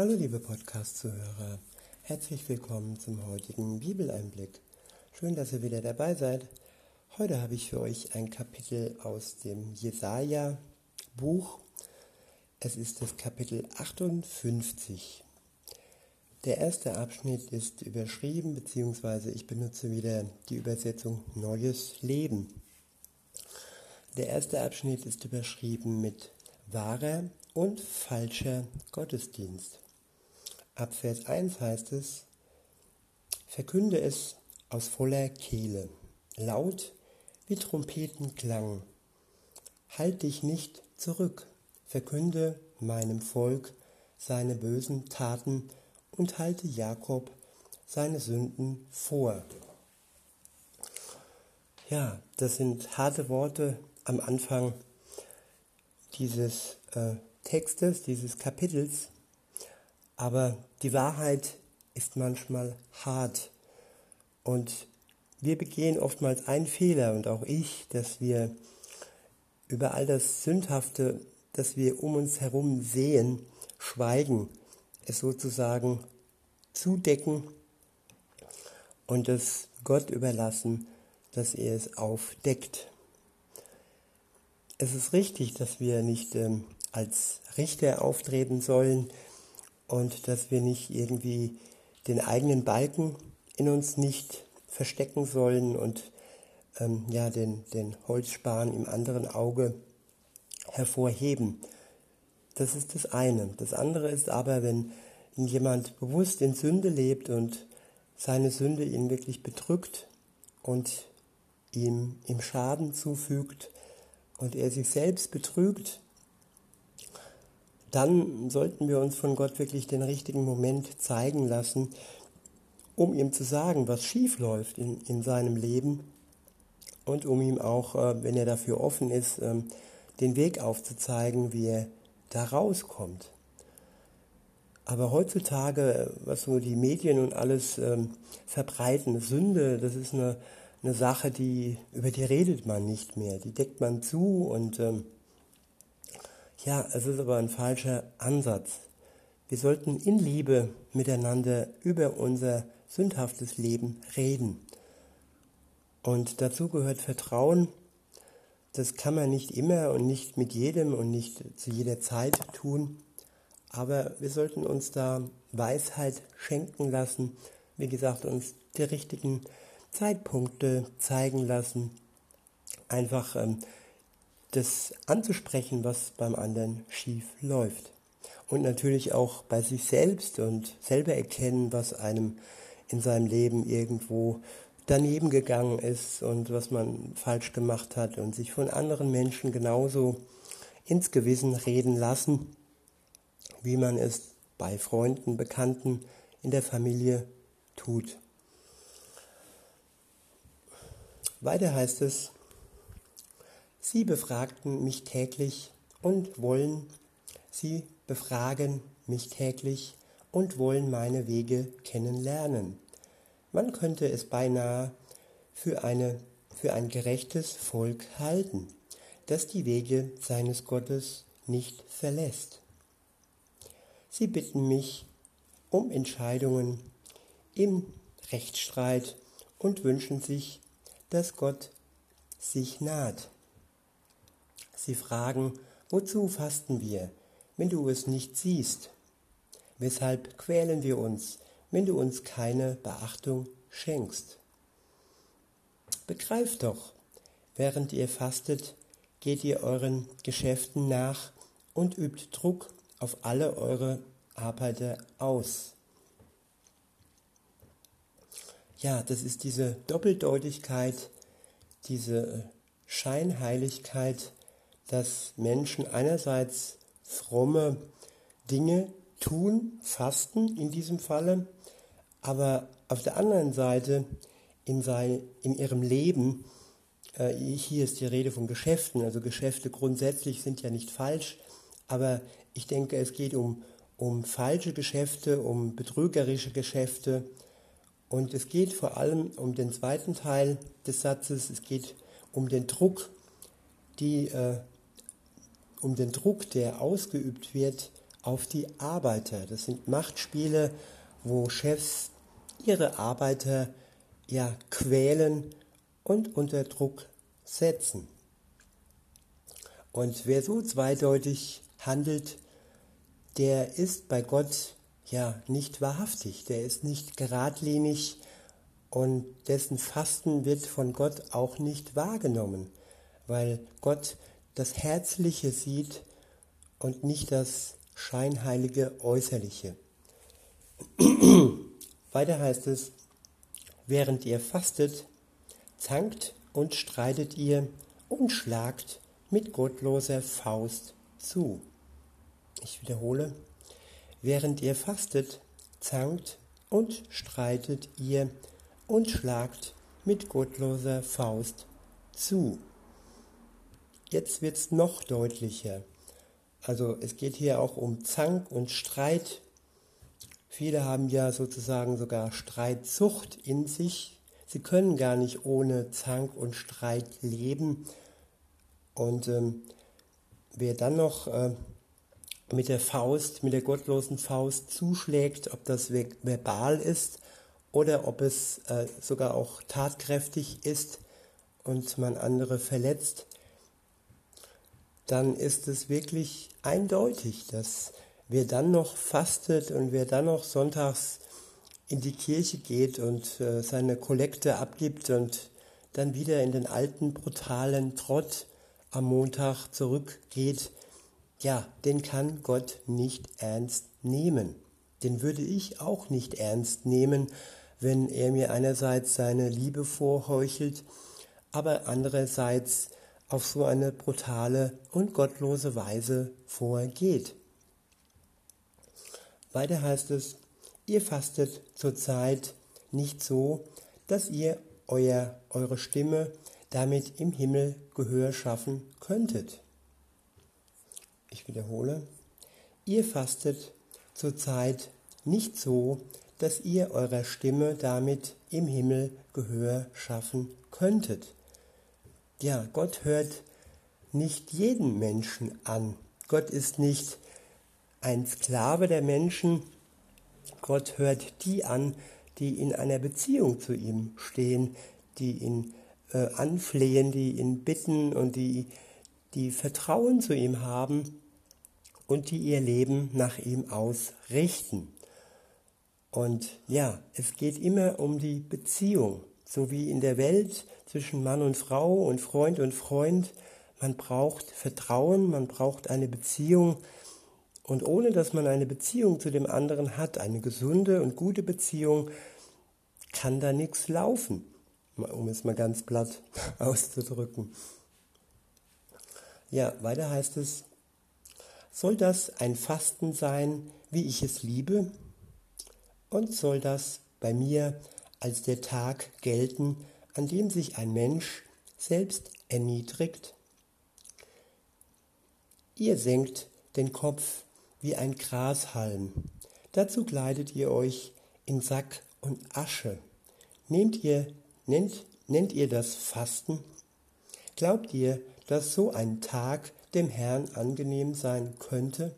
Hallo liebe Podcast-Zuhörer, herzlich willkommen zum heutigen Bibeleinblick. Schön, dass ihr wieder dabei seid. Heute habe ich für euch ein Kapitel aus dem Jesaja-Buch. Es ist das Kapitel 58. Der erste Abschnitt ist überschrieben, beziehungsweise ich benutze wieder die Übersetzung Neues Leben. Der erste Abschnitt ist überschrieben mit wahrer und falscher Gottesdienst. Ab Vers 1 heißt es, verkünde es aus voller Kehle, laut wie Trompetenklang. Halt dich nicht zurück, verkünde meinem Volk seine bösen Taten und halte Jakob seine Sünden vor. Ja, das sind harte Worte am Anfang dieses äh, Textes, dieses Kapitels, aber die Wahrheit ist manchmal hart und wir begehen oftmals einen Fehler und auch ich, dass wir über all das Sündhafte, das wir um uns herum sehen, schweigen es sozusagen zudecken und es Gott überlassen, dass er es aufdeckt. Es ist richtig, dass wir nicht ähm, als Richter auftreten sollen und dass wir nicht irgendwie den eigenen Balken in uns nicht verstecken sollen und ähm, ja, den, den Holzspan im anderen Auge hervorheben. Das ist das eine. Das andere ist aber, wenn jemand bewusst in Sünde lebt und seine Sünde ihn wirklich bedrückt und ihm, ihm Schaden zufügt und er sich selbst betrügt, dann sollten wir uns von Gott wirklich den richtigen Moment zeigen lassen, um ihm zu sagen, was schief läuft in, in seinem Leben und um ihm auch, äh, wenn er dafür offen ist, ähm, den Weg aufzuzeigen, wie er da rauskommt. Aber heutzutage, was so die Medien und alles ähm, verbreiten, Sünde, das ist eine, eine Sache, die, über die redet man nicht mehr. Die deckt man zu und ähm, ja, es ist aber ein falscher Ansatz. Wir sollten in Liebe miteinander über unser sündhaftes Leben reden. Und dazu gehört Vertrauen. Das kann man nicht immer und nicht mit jedem und nicht zu jeder Zeit tun. Aber wir sollten uns da Weisheit schenken lassen, wie gesagt, uns die richtigen Zeitpunkte zeigen lassen, einfach ähm, das anzusprechen, was beim anderen schief läuft. Und natürlich auch bei sich selbst und selber erkennen, was einem in seinem Leben irgendwo daneben gegangen ist und was man falsch gemacht hat und sich von anderen Menschen genauso ins Gewissen reden lassen wie man es bei Freunden, Bekannten, in der Familie tut. Weiter heißt es, Sie befragten mich täglich und wollen, Sie befragen mich täglich und wollen meine Wege kennenlernen. Man könnte es beinahe für, eine, für ein gerechtes Volk halten, das die Wege seines Gottes nicht verlässt. Sie bitten mich um Entscheidungen im Rechtsstreit und wünschen sich, dass Gott sich naht. Sie fragen, wozu fasten wir, wenn du es nicht siehst? Weshalb quälen wir uns, wenn du uns keine Beachtung schenkst? Begreift doch, während ihr fastet, geht ihr euren Geschäften nach und übt Druck auf alle eure Arbeiter aus. Ja, das ist diese Doppeldeutigkeit, diese Scheinheiligkeit, dass Menschen einerseits fromme Dinge tun, fasten in diesem Falle, aber auf der anderen Seite in, sein, in ihrem Leben, äh, hier ist die Rede von Geschäften, also Geschäfte grundsätzlich sind ja nicht falsch, aber ich denke, es geht um, um falsche Geschäfte, um betrügerische Geschäfte. Und es geht vor allem um den zweiten Teil des Satzes. Es geht um den Druck, die, äh, um den Druck, der ausgeübt wird auf die Arbeiter. Das sind Machtspiele, wo Chefs ihre Arbeiter ja quälen und unter Druck setzen. Und wer so zweideutig handelt, der ist bei Gott ja nicht wahrhaftig, der ist nicht geradlinig und dessen Fasten wird von Gott auch nicht wahrgenommen, weil Gott das Herzliche sieht und nicht das scheinheilige Äußerliche. Weiter heißt es, während ihr fastet, zankt und streitet ihr und schlagt mit gottloser Faust zu. Ich wiederhole, während ihr fastet, zankt und streitet ihr und schlagt mit gottloser Faust zu. Jetzt wird es noch deutlicher. Also es geht hier auch um Zank und Streit. Viele haben ja sozusagen sogar Streitsucht in sich. Sie können gar nicht ohne Zank und Streit leben. Und ähm, wer dann noch äh, mit der Faust, mit der gottlosen Faust zuschlägt, ob das verbal ist oder ob es äh, sogar auch tatkräftig ist und man andere verletzt, dann ist es wirklich eindeutig, dass wer dann noch fastet und wer dann noch sonntags in die Kirche geht und äh, seine Kollekte abgibt und dann wieder in den alten brutalen Trott am Montag zurückgeht, ja, den kann Gott nicht ernst nehmen. Den würde ich auch nicht ernst nehmen, wenn er mir einerseits seine Liebe vorheuchelt, aber andererseits auf so eine brutale und gottlose Weise vorgeht. Weiter heißt es, ihr fastet zurzeit nicht so, dass ihr euer, eure Stimme damit im Himmel Gehör schaffen könntet. Ich wiederhole, ihr fastet zurzeit nicht so, dass ihr eurer Stimme damit im Himmel Gehör schaffen könntet. Ja, Gott hört nicht jeden Menschen an. Gott ist nicht ein Sklave der Menschen. Gott hört die an, die in einer Beziehung zu ihm stehen, die ihn äh, anflehen, die ihn bitten und die, die Vertrauen zu ihm haben und die ihr Leben nach ihm ausrichten. Und ja, es geht immer um die Beziehung, so wie in der Welt zwischen Mann und Frau und Freund und Freund. Man braucht Vertrauen, man braucht eine Beziehung. Und ohne dass man eine Beziehung zu dem anderen hat, eine gesunde und gute Beziehung, kann da nichts laufen, um es mal ganz platt auszudrücken. Ja, weiter heißt es, soll das ein Fasten sein, wie ich es liebe? Und soll das bei mir als der Tag gelten, an dem sich ein Mensch selbst erniedrigt? Ihr senkt den Kopf wie ein Grashalm. Dazu kleidet ihr euch in Sack und Asche. Nehmt ihr, nennt, nennt ihr das Fasten? Glaubt ihr, dass so ein Tag dem Herrn angenehm sein könnte?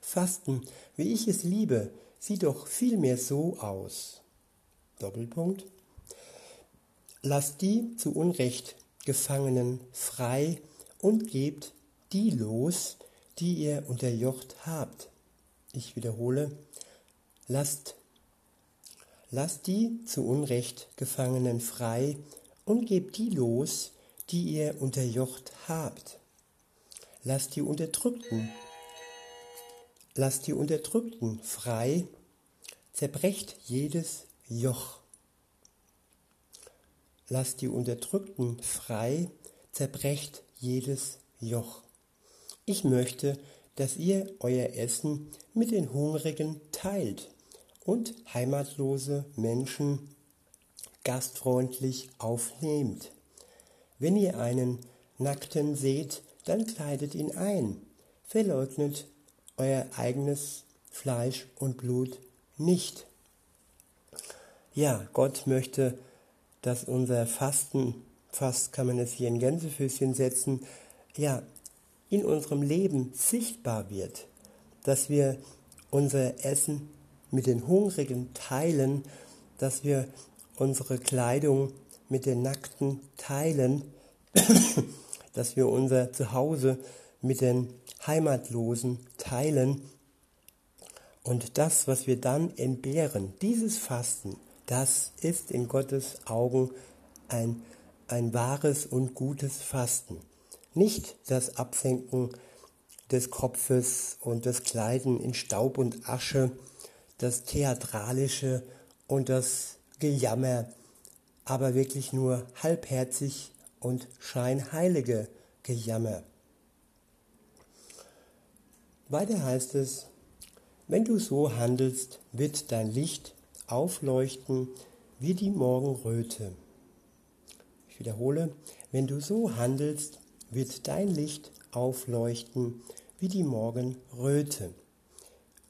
Fasten, wie ich es liebe, sieht doch vielmehr so aus. Doppelpunkt. Lasst die zu Unrecht Gefangenen frei und gebt die los, die ihr unterjocht habt. Ich wiederhole, lasst, lasst die zu Unrecht Gefangenen frei und gebt die los, die ihr unterjocht habt. Lasst die Unterdrückten, lasst die Unterdrückten frei, zerbrecht jedes Joch. Lasst die Unterdrückten frei, zerbrecht jedes Joch. Ich möchte, dass ihr euer Essen mit den Hungrigen teilt und heimatlose Menschen gastfreundlich aufnehmt. Wenn ihr einen Nackten seht, dann kleidet ihn ein. Verleugnet euer eigenes Fleisch und Blut nicht. Ja, Gott möchte, dass unser Fasten, fast kann man es hier in Gänsefüßchen setzen, ja, in unserem Leben sichtbar wird, dass wir unser Essen mit den Hungrigen teilen, dass wir unsere Kleidung mit den Nackten teilen, dass wir unser Zuhause mit den Heimatlosen teilen. Und das, was wir dann entbehren, dieses Fasten, das ist in Gottes Augen ein, ein wahres und gutes Fasten. Nicht das Absenken des Kopfes und das Kleiden in Staub und Asche, das Theatralische und das Gejammer, aber wirklich nur halbherzig und scheinheilige Gejammer. Weiter heißt es, wenn du so handelst, wird dein Licht aufleuchten wie die Morgenröte. Ich wiederhole, wenn du so handelst, wird dein Licht aufleuchten wie die Morgenröte.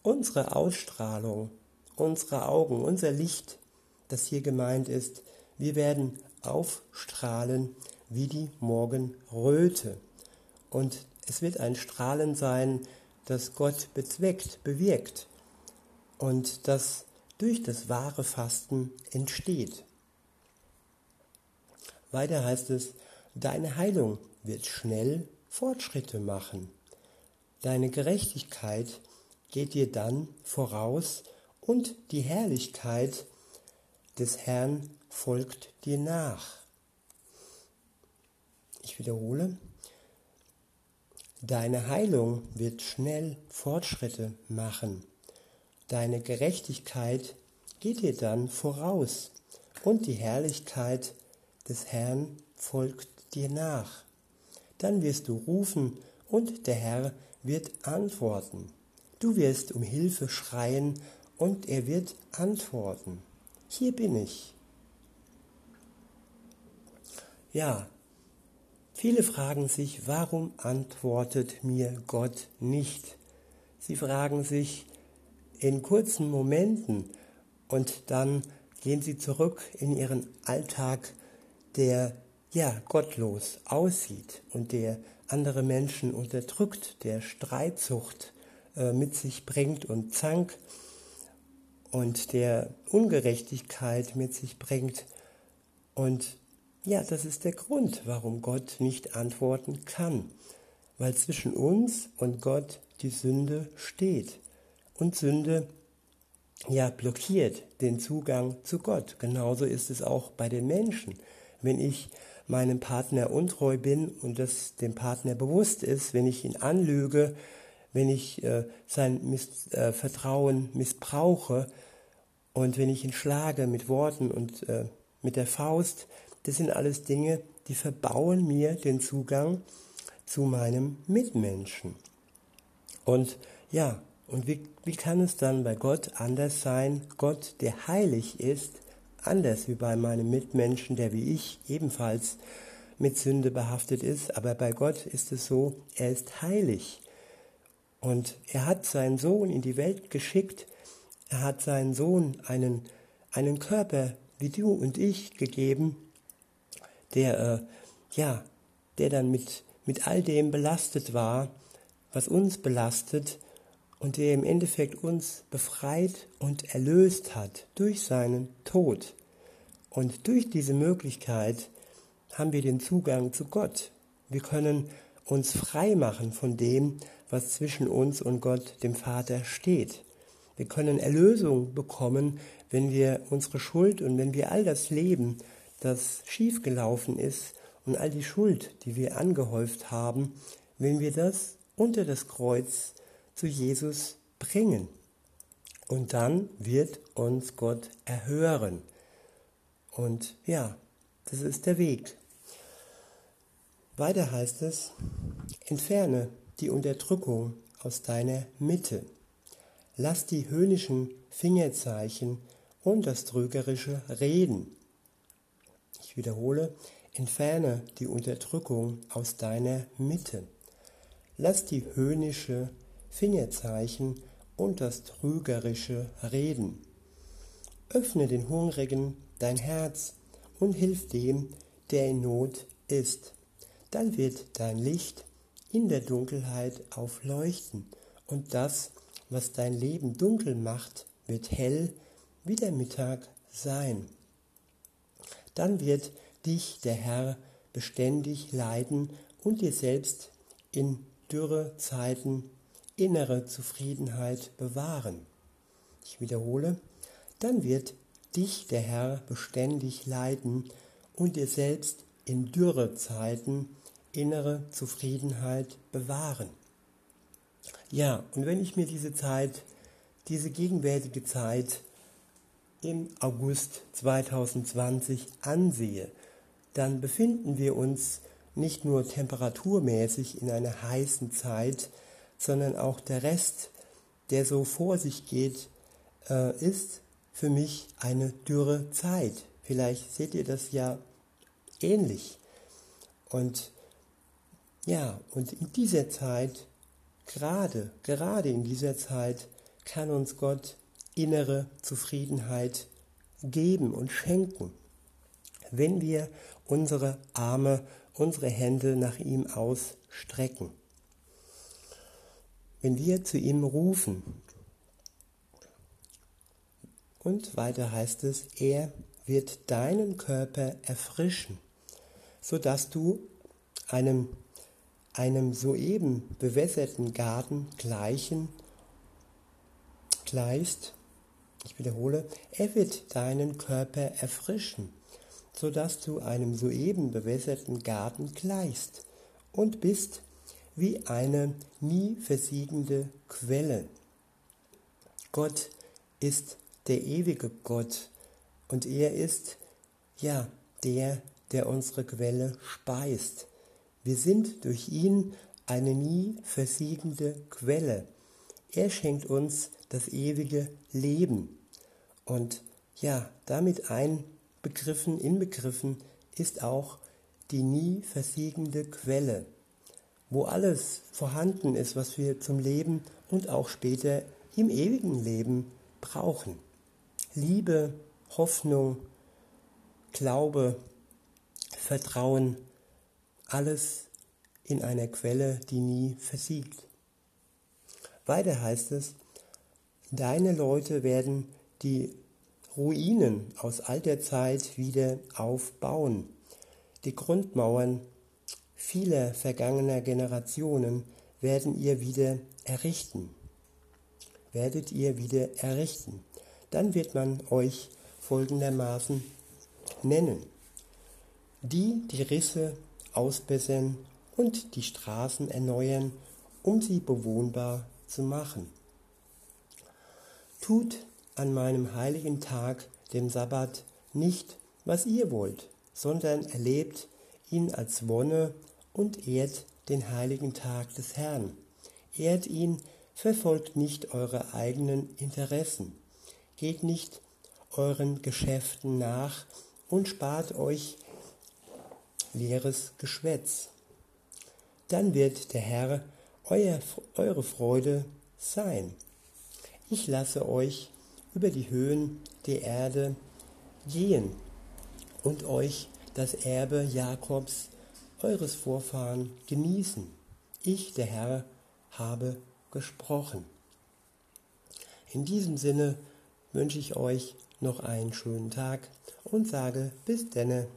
Unsere Ausstrahlung, unsere Augen, unser Licht, das hier gemeint ist, wir werden aufstrahlen wie die Morgenröte. Und es wird ein Strahlen sein, das Gott bezweckt, bewirkt und das durch das wahre Fasten entsteht. Weiter heißt es, deine Heilung wird schnell Fortschritte machen. Deine Gerechtigkeit geht dir dann voraus und die Herrlichkeit des Herrn folgt dir nach. Ich wiederhole, deine Heilung wird schnell Fortschritte machen. Deine Gerechtigkeit geht dir dann voraus und die Herrlichkeit des Herrn folgt dir nach. Dann wirst du rufen und der Herr wird antworten. Du wirst um Hilfe schreien und er wird antworten. Hier bin ich. Ja, viele fragen sich, warum antwortet mir Gott nicht? Sie fragen sich in kurzen Momenten und dann gehen sie zurück in ihren Alltag, der ja gottlos aussieht und der andere Menschen unterdrückt, der Streitsucht äh, mit sich bringt und Zank und der Ungerechtigkeit mit sich bringt. Und ja, das ist der Grund, warum Gott nicht antworten kann, weil zwischen uns und Gott die Sünde steht. Und Sünde ja blockiert den Zugang zu Gott. Genauso ist es auch bei den Menschen. Wenn ich meinem Partner untreu bin und das dem Partner bewusst ist, wenn ich ihn anlüge, wenn ich äh, sein Miss, äh, Vertrauen missbrauche und wenn ich ihn schlage mit Worten und äh, mit der Faust, das sind alles Dinge, die verbauen mir den Zugang zu meinem Mitmenschen. Und ja, und wie, wie kann es dann bei Gott anders sein? Gott, der heilig ist, anders wie bei meinem Mitmenschen, der wie ich ebenfalls mit Sünde behaftet ist. Aber bei Gott ist es so, er ist heilig. Und er hat seinen Sohn in die Welt geschickt. Er hat seinen Sohn einen, einen Körper wie du und ich gegeben, der, äh, ja, der dann mit, mit all dem belastet war, was uns belastet und der im Endeffekt uns befreit und erlöst hat durch seinen Tod. Und durch diese Möglichkeit haben wir den Zugang zu Gott. Wir können uns frei machen von dem, was zwischen uns und Gott, dem Vater, steht. Wir können Erlösung bekommen, wenn wir unsere Schuld und wenn wir all das Leben, das schiefgelaufen ist und all die Schuld, die wir angehäuft haben, wenn wir das unter das Kreuz zu Jesus bringen. Und dann wird uns Gott erhören. Und ja, das ist der Weg. Weiter heißt es, entferne die Unterdrückung aus deiner Mitte. Lass die höhnischen Fingerzeichen und das trügerische Reden. Ich wiederhole, entferne die Unterdrückung aus deiner Mitte. Lass die höhnische Fingerzeichen und das trügerische Reden. Öffne den Hungrigen dein Herz und hilf dem, der in Not ist. Dann wird dein Licht in der Dunkelheit aufleuchten. Und das, was dein Leben dunkel macht, wird hell wie der Mittag sein. Dann wird dich der Herr beständig leiden und dir selbst in dürre Zeiten innere Zufriedenheit bewahren. Ich wiederhole, dann wird dich der Herr beständig leiden und dir selbst in dürre Zeiten innere Zufriedenheit bewahren. Ja, und wenn ich mir diese Zeit, diese gegenwärtige Zeit im August 2020 ansehe, dann befinden wir uns nicht nur temperaturmäßig in einer heißen Zeit, sondern auch der Rest, der so vor sich geht, äh, ist für mich eine dürre Zeit. Vielleicht seht ihr das ja ähnlich. Und ja, und in dieser Zeit, gerade, gerade in dieser Zeit, kann uns Gott innere Zufriedenheit geben und schenken, wenn wir unsere Arme, unsere Hände nach ihm ausstrecken. Wenn wir zu ihm rufen. Und weiter heißt es, er wird deinen Körper erfrischen, sodass du einem, einem soeben bewässerten Garten gleichen, gleichst ich wiederhole, er wird deinen Körper erfrischen, sodass du einem soeben bewässerten Garten gleichst und bist wie eine nie versiegende Quelle. Gott ist der ewige Gott und er ist, ja, der, der unsere Quelle speist. Wir sind durch ihn eine nie versiegende Quelle. Er schenkt uns das ewige Leben. Und ja, damit einbegriffen, inbegriffen ist auch die nie versiegende Quelle, wo alles vorhanden ist, was wir zum Leben und auch später im ewigen Leben brauchen. Liebe, Hoffnung, Glaube, Vertrauen, alles in einer Quelle, die nie versiegt. Weiter heißt es, Deine Leute werden die Ruinen aus alter Zeit wieder aufbauen. Die Grundmauern vieler vergangener Generationen werden ihr wieder errichten. Werdet ihr wieder errichten. Dann wird man euch folgendermaßen nennen. Die die Risse ausbessern und die Straßen erneuern, um sie bewohnbar zu machen. Tut an meinem heiligen Tag, dem Sabbat, nicht, was ihr wollt, sondern erlebt ihn als Wonne und ehrt den heiligen Tag des Herrn. Ehrt ihn, verfolgt nicht eure eigenen Interessen, geht nicht euren Geschäften nach und spart euch leeres Geschwätz. Dann wird der Herr euer, eure Freude sein ich lasse euch über die Höhen der Erde gehen und euch das Erbe Jakobs, eures Vorfahren, genießen. Ich, der Herr, habe gesprochen. In diesem Sinne wünsche ich euch noch einen schönen Tag und sage bis denne.